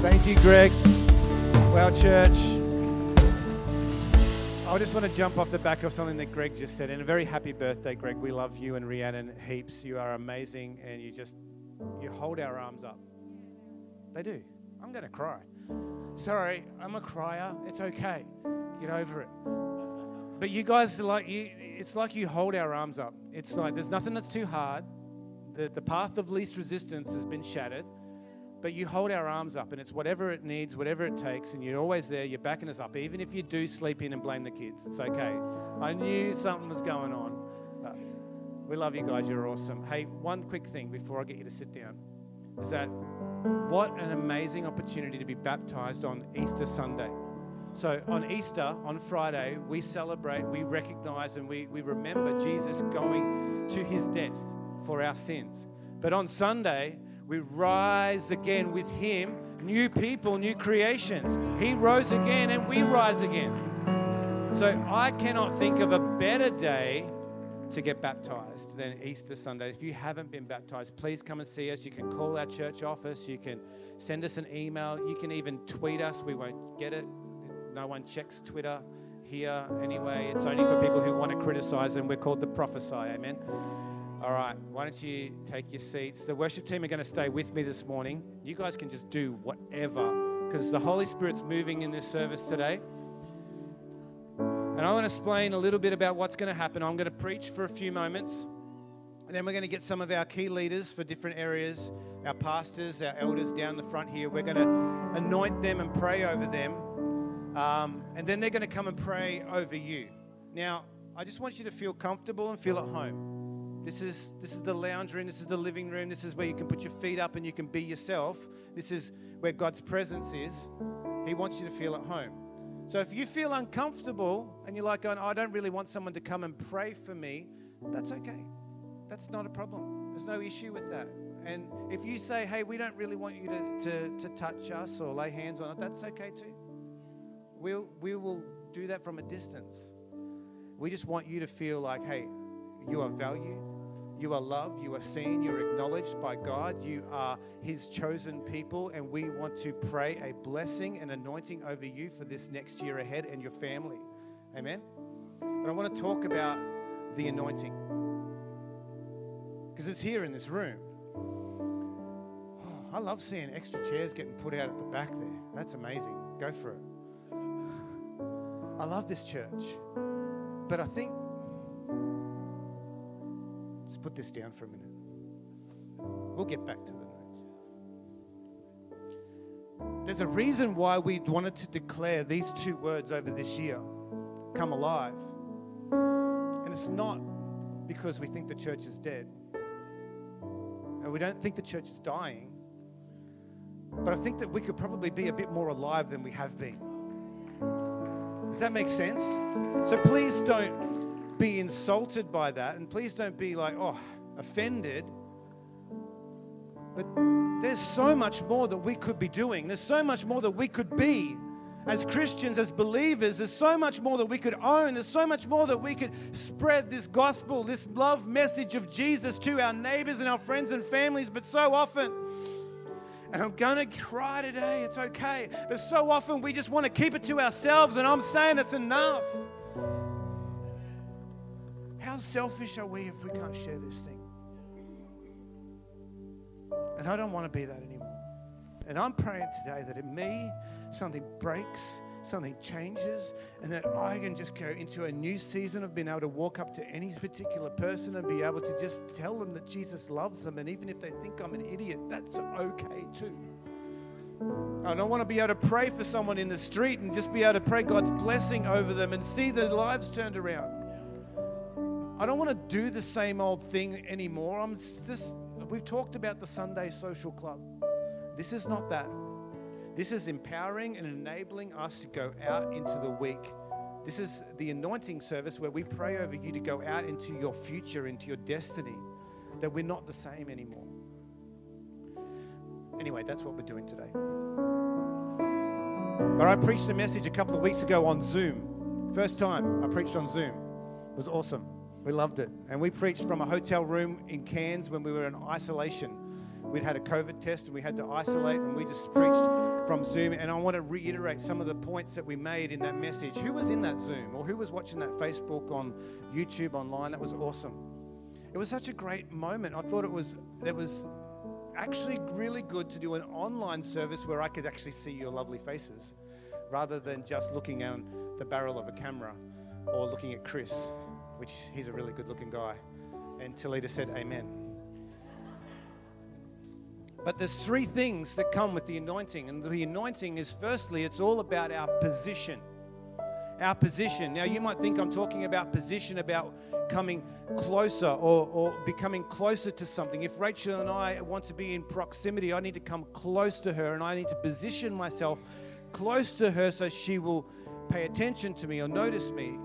Thank you, Greg. Well, church, I just want to jump off the back of something that Greg just said. And a very happy birthday, Greg. We love you and Rhiannon heaps. You are amazing, and you just you hold our arms up. They do. I'm going to cry. Sorry, I'm a crier. It's okay. Get over it. But you guys like you. It's like you hold our arms up. It's like there's nothing that's too hard. The, the path of least resistance has been shattered but you hold our arms up and it's whatever it needs, whatever it takes, and you're always there, you're backing us up. Even if you do sleep in and blame the kids, it's okay. I knew something was going on. But we love you guys, you're awesome. Hey, one quick thing before I get you to sit down is that what an amazing opportunity to be baptized on Easter Sunday. So on Easter, on Friday, we celebrate, we recognize, and we, we remember Jesus going to his death for our sins. But on Sunday, we rise again with Him, new people, new creations. He rose again and we rise again. So I cannot think of a better day to get baptized than Easter Sunday. If you haven't been baptized, please come and see us. You can call our church office, you can send us an email, you can even tweet us. We won't get it. No one checks Twitter here anyway. It's only for people who want to criticize, and we're called the prophesy. Amen. All right, why don't you take your seats? The worship team are going to stay with me this morning. You guys can just do whatever because the Holy Spirit's moving in this service today. And I want to explain a little bit about what's going to happen. I'm going to preach for a few moments, and then we're going to get some of our key leaders for different areas, our pastors, our elders down the front here. We're going to anoint them and pray over them. Um, and then they're going to come and pray over you. Now, I just want you to feel comfortable and feel at home. This is, this is the lounge room. This is the living room. This is where you can put your feet up and you can be yourself. This is where God's presence is. He wants you to feel at home. So if you feel uncomfortable and you're like, oh, I don't really want someone to come and pray for me, that's okay. That's not a problem. There's no issue with that. And if you say, hey, we don't really want you to, to, to touch us or lay hands on it, that's okay too. We'll, we will do that from a distance. We just want you to feel like, hey, you are valued. You are loved. You are seen. You're acknowledged by God. You are His chosen people. And we want to pray a blessing and anointing over you for this next year ahead and your family. Amen. But I want to talk about the anointing because it's here in this room. Oh, I love seeing extra chairs getting put out at the back there. That's amazing. Go for it. I love this church. But I think put this down for a minute. We'll get back to the notes. There's a reason why we wanted to declare these two words over this year come alive. And it's not because we think the church is dead. And we don't think the church is dying. But I think that we could probably be a bit more alive than we have been. Does that make sense? So please don't be insulted by that, and please don't be like, oh, offended. But there's so much more that we could be doing. There's so much more that we could be as Christians, as believers. There's so much more that we could own. There's so much more that we could spread this gospel, this love message of Jesus to our neighbors and our friends and families. But so often, and I'm to cry today, it's okay. But so often we just want to keep it to ourselves, and I'm saying it's enough. How selfish are we if we can't share this thing? And I don't want to be that anymore. And I'm praying today that in me, something breaks, something changes, and that I can just go into a new season of being able to walk up to any particular person and be able to just tell them that Jesus loves them. And even if they think I'm an idiot, that's okay too. I don't want to be able to pray for someone in the street and just be able to pray God's blessing over them and see their lives turned around. I don't want to do the same old thing anymore. I'm just, we've talked about the Sunday social club. This is not that. This is empowering and enabling us to go out into the week. This is the anointing service where we pray over you to go out into your future, into your destiny, that we're not the same anymore. Anyway, that's what we're doing today. But I preached a message a couple of weeks ago on Zoom. First time I preached on Zoom. It was awesome. We loved it. And we preached from a hotel room in Cairns when we were in isolation. We'd had a COVID test and we had to isolate, and we just preached from Zoom, and I want to reiterate some of the points that we made in that message. Who was in that Zoom or who was watching that Facebook on YouTube online? That was awesome. It was such a great moment. I thought it was it was actually really good to do an online service where I could actually see your lovely faces rather than just looking on the barrel of a camera or looking at Chris, which he's a really good looking guy. And Talita said, Amen. But there's three things that come with the anointing. And the anointing is firstly, it's all about our position. Our position. Now, you might think I'm talking about position, about coming closer or, or becoming closer to something. If Rachel and I want to be in proximity, I need to come close to her and I need to position myself close to her so she will pay attention to me or notice me.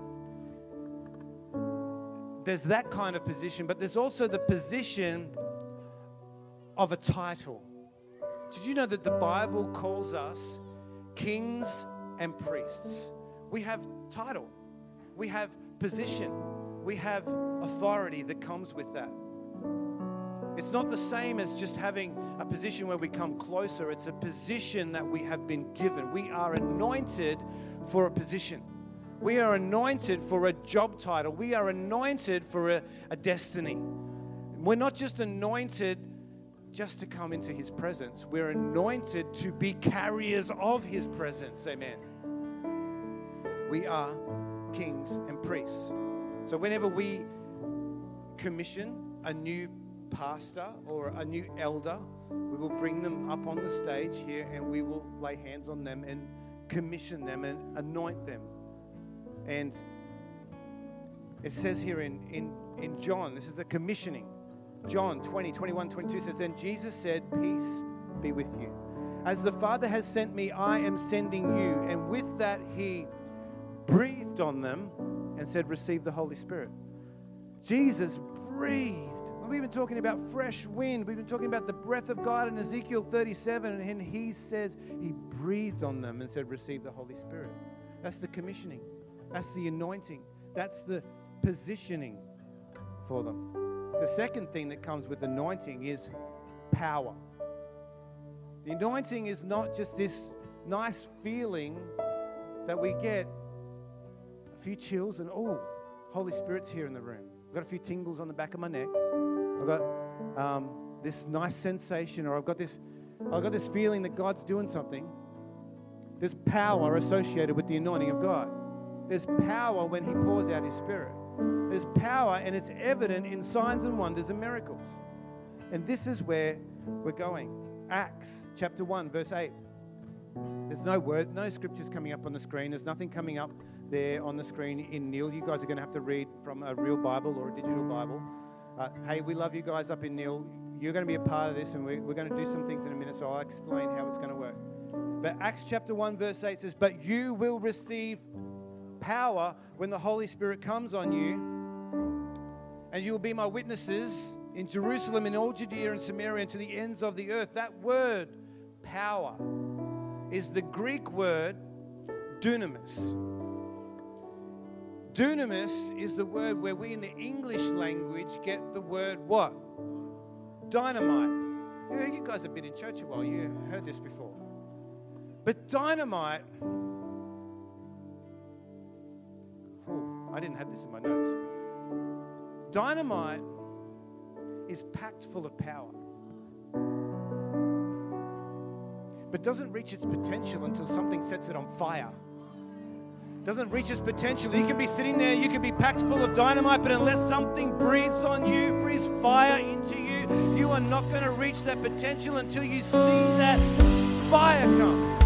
There's that kind of position, but there's also the position of a title. Did you know that the Bible calls us kings and priests? We have title, we have position, we have authority that comes with that. It's not the same as just having a position where we come closer. It's a position that we have been given. We are anointed for a position. We are anointed for a job title. We are anointed for a, a destiny. We're not just anointed just to come into his presence. We're anointed to be carriers of his presence. Amen. We are kings and priests. So whenever we commission a new pastor or a new elder, we will bring them up on the stage here and we will lay hands on them and commission them and anoint them. And it says here in, in, in John, this is the commissioning. John 20, 21, 22 says, Then Jesus said, Peace be with you. As the Father has sent me, I am sending you. And with that, he breathed on them and said, Receive the Holy Spirit. Jesus breathed. We've been talking about fresh wind. We've been talking about the breath of God in Ezekiel 37. And he says, He breathed on them and said, Receive the Holy Spirit. That's the commissioning, that's the anointing, that's the positioning for them. The second thing that comes with anointing is power. The anointing is not just this nice feeling that we get a few chills and, oh, Holy Spirit's here in the room. I've got a few tingles on the back of my neck. I've got um, this nice sensation, or I've got this, I've got this feeling that God's doing something. There's power associated with the anointing of God. There's power when He pours out His Spirit. There's power, and it's evident in signs and wonders and miracles. And this is where we're going. Acts chapter 1, verse 8. There's no word, no scriptures coming up on the screen. There's nothing coming up there on the screen in Neil. You guys are going to have to read from a real Bible or a digital Bible. Uh, hey, we love you guys up in Neil. You're going to be a part of this, and we're, we're going to do some things in a minute, so I'll explain how it's going to work. But Acts chapter 1, verse 8 says, But you will receive power when the Holy Spirit comes on you, and you will be my witnesses in Jerusalem, in all Judea and Samaria, and to the ends of the earth. That word, power, is the Greek word dunamis. Dunamis is the word where we in the English language get the word what? Dynamite. You guys have been in church a while, you heard this before. But dynamite I didn't have this in my notes. Dynamite is packed full of power, but doesn't reach its potential until something sets it on fire. Doesn't reach its potential. You can be sitting there, you can be packed full of dynamite, but unless something breathes on you, breathes fire into you, you are not going to reach that potential until you see that fire come.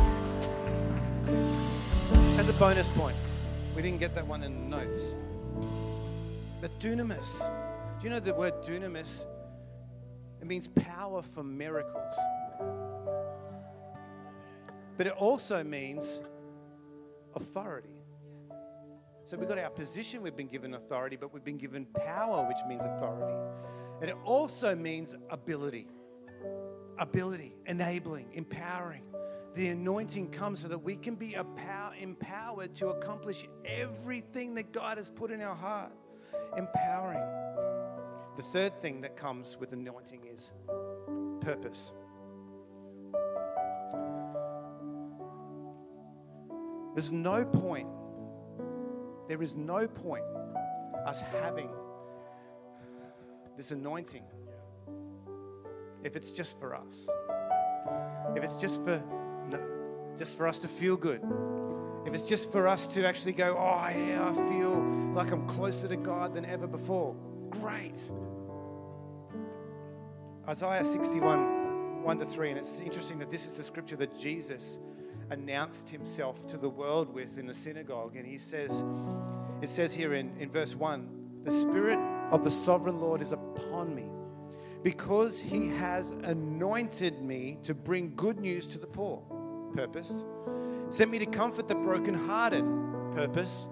As a bonus point. We didn't get that one in the notes. But dunamis. Do you know the word dunamis? It means power for miracles. But it also means authority. So we've got our position, we've been given authority, but we've been given power, which means authority. And it also means ability. Ability, enabling, empowering the anointing comes so that we can be empowered to accomplish everything that God has put in our heart. Empowering. The third thing that comes with anointing is purpose. There's no point, there is no point us having this anointing if it's just for us. If it's just for just for us to feel good. If it's just for us to actually go, oh yeah, I feel like I'm closer to God than ever before. Great. Isaiah 61, 1 to 3, and it's interesting that this is the scripture that Jesus announced himself to the world with in the synagogue. And he says, it says here in, in verse 1 the Spirit of the sovereign Lord is upon me because he has anointed me to bring good news to the poor. Purpose. Sent me to comfort the brokenhearted. Purpose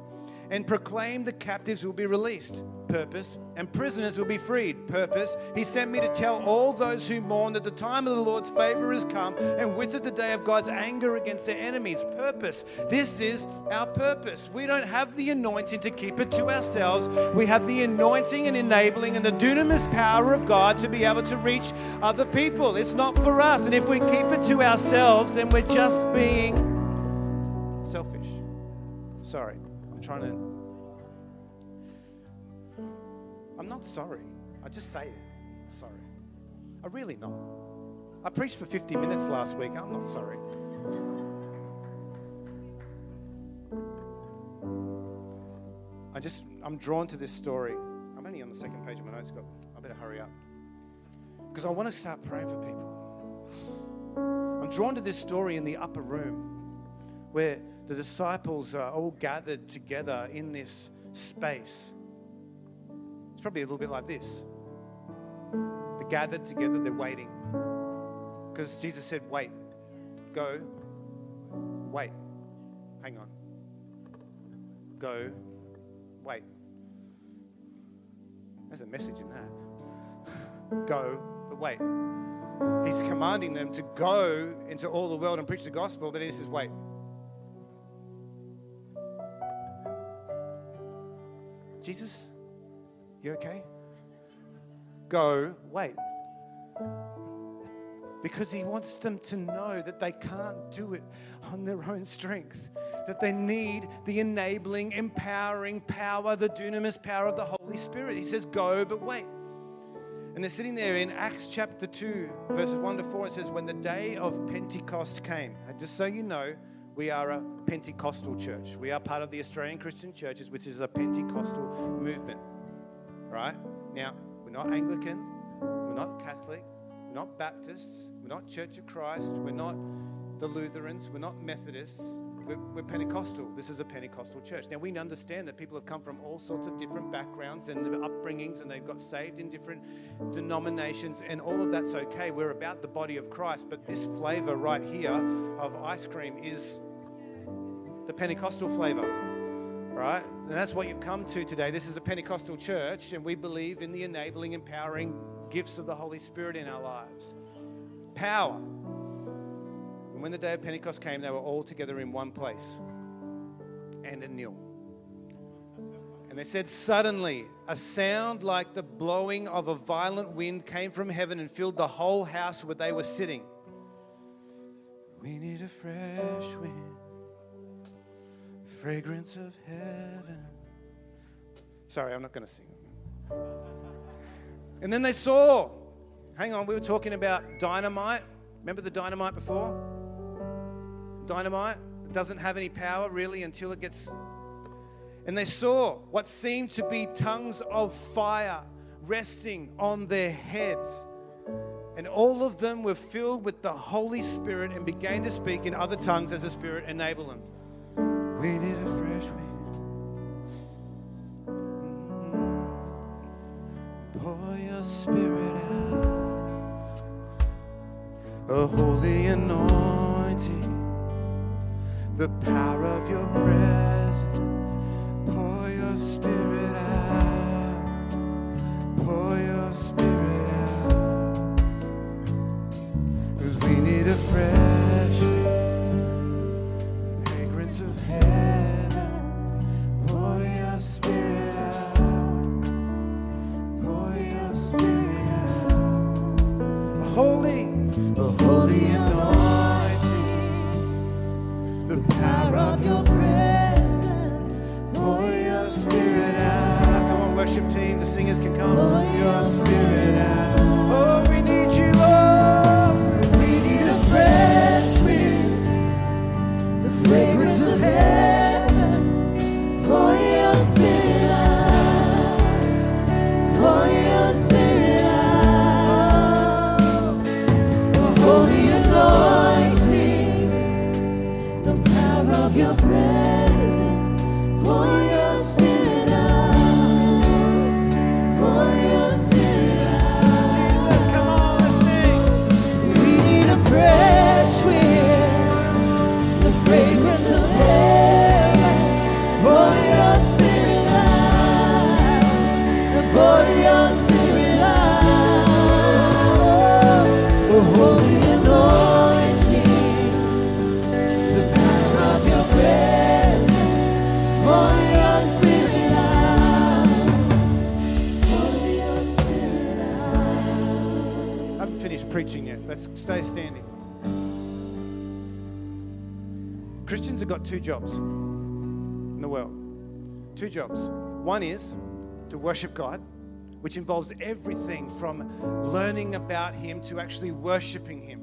and proclaim the captives will be released. Purpose. And prisoners will be freed. Purpose. He sent me to tell all those who mourn that the time of the Lord's favor has come, and with it the day of God's anger against their enemies. Purpose. This is our purpose. We don't have the anointing to keep it to ourselves. We have the anointing and enabling and the dunamis power of God to be able to reach other people. It's not for us. And if we keep it to ourselves, then we're just being selfish. Sorry. I'm trying to. I'm not sorry. I just say it. Sorry. I'm really not. I preached for 50 minutes last week. I'm not sorry. I just, I'm drawn to this story. I'm only on the second page of my notes. Got, I better hurry up. Because I want to start praying for people. I'm drawn to this story in the upper room where the disciples are all gathered together in this space. It's probably a little bit like this. They're gathered together, they're waiting. Because Jesus said, wait, go, wait, hang on, go, wait. There's a message in that. go, but wait. He's commanding them to go into all the world and preach the gospel, but he says, wait. Jesus, you okay? Go, wait. Because he wants them to know that they can't do it on their own strength, that they need the enabling, empowering power, the dunamis power of the Holy Spirit. He says, Go, but wait. And they're sitting there in Acts chapter 2, verses 1 to 4. It says, When the day of Pentecost came, just so you know, we are a Pentecostal church. We are part of the Australian Christian Churches, which is a Pentecostal movement. Right? Now, we're not Anglican, we're not Catholic, we're not Baptists, we're not Church of Christ, we're not the Lutherans, we're not Methodists, we're, we're, Pentecostal. This is a Pentecostal church. Now, we understand that people have come from all sorts of different backgrounds and upbringings, and they've got saved in different denominations, and all of that's okay. We're about the body of Christ, but this flavor right here of ice cream is Pentecostal flavor, right? And that's what you've come to today. This is a Pentecostal church, and we believe in the enabling, empowering gifts of the Holy Spirit in our lives. Power. And when the day of Pentecost came, they were all together in one place and a nil. And they said, Suddenly, a sound like the blowing of a violent wind came from heaven and filled the whole house where they were sitting. We need a fresh wind fragrance of heaven. Sorry, I'm not going to sing. And then they saw, hang on, we were talking about dynamite. Remember the dynamite before? Dynamite it doesn't have any power really until it gets. And they saw what seemed to be tongues of fire resting on their heads. And all of them were filled with the Holy Spirit and began to speak in other tongues as the Spirit enabled them. The power jobs in the world. Two jobs. One is to worship God, which involves everything from learning about Him to actually worshiping Him.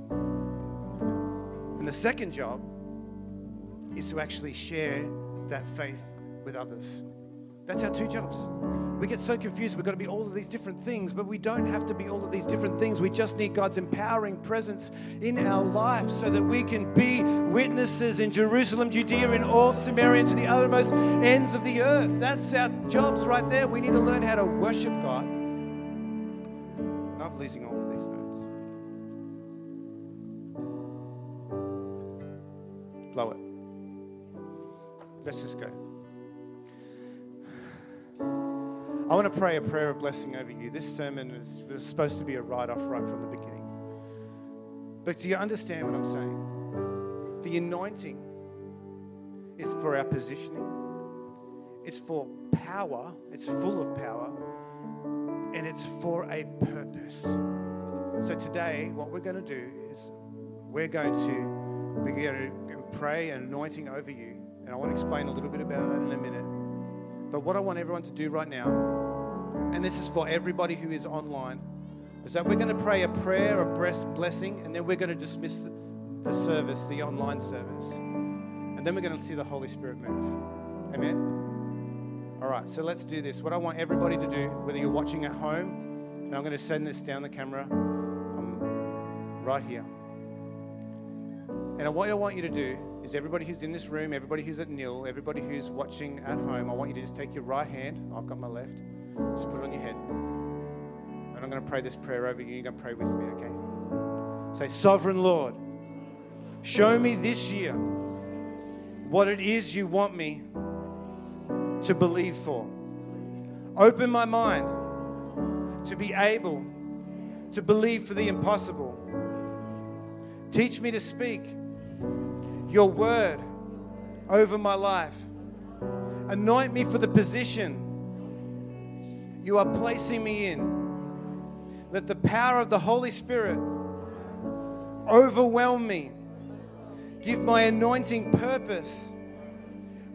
And the second job is to actually share that faith with others. That's our two jobs. We get so confused. We've got to be all of these different things, but we don't have to be all of these different things. We just need God's empowering presence in our life so that we can be witnesses in Jerusalem, Judea, in all Samaria, and to the uttermost ends of the earth. That's our jobs right there. We need to learn how to worship God. I'm losing all of these notes. Blow it. Let's just go. I want to pray a prayer of blessing over you. This sermon was supposed to be a write off right from the beginning. But do you understand what I'm saying? The anointing is for our positioning, it's for power, it's full of power, and it's for a purpose. So today, what we're going to do is we're going to going to pray an anointing over you, and I want to explain a little bit about that in a minute. But what I want everyone to do right now, and this is for everybody who is online, is that we're going to pray a prayer of bless- blessing, and then we're going to dismiss the, the service, the online service. And then we're going to see the Holy Spirit move. Amen? All right, so let's do this. What I want everybody to do, whether you're watching at home, and I'm going to send this down the camera, um, right here. And what I want you to do is everybody who's in this room, everybody who's at Nil, everybody who's watching at home, I want you to just take your right hand. I've got my left. Just put it on your head. And I'm going to pray this prayer over you. You're going to pray with me, okay? Say, Sovereign Lord, show me this year what it is you want me to believe for. Open my mind to be able to believe for the impossible. Teach me to speak your word over my life. Anoint me for the position you are placing me in. Let the power of the Holy Spirit overwhelm me. Give my anointing purpose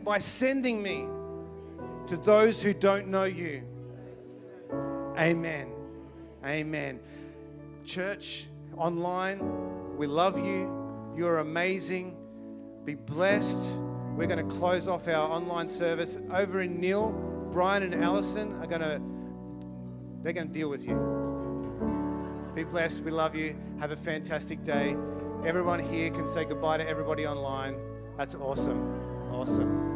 by sending me to those who don't know you. Amen. Amen. Church, online, we love you. You're amazing. Be blessed. We're going to close off our online service over in Neil. Brian and Allison are going to they're going to deal with you. Be blessed. We love you. Have a fantastic day. Everyone here can say goodbye to everybody online. That's awesome. Awesome.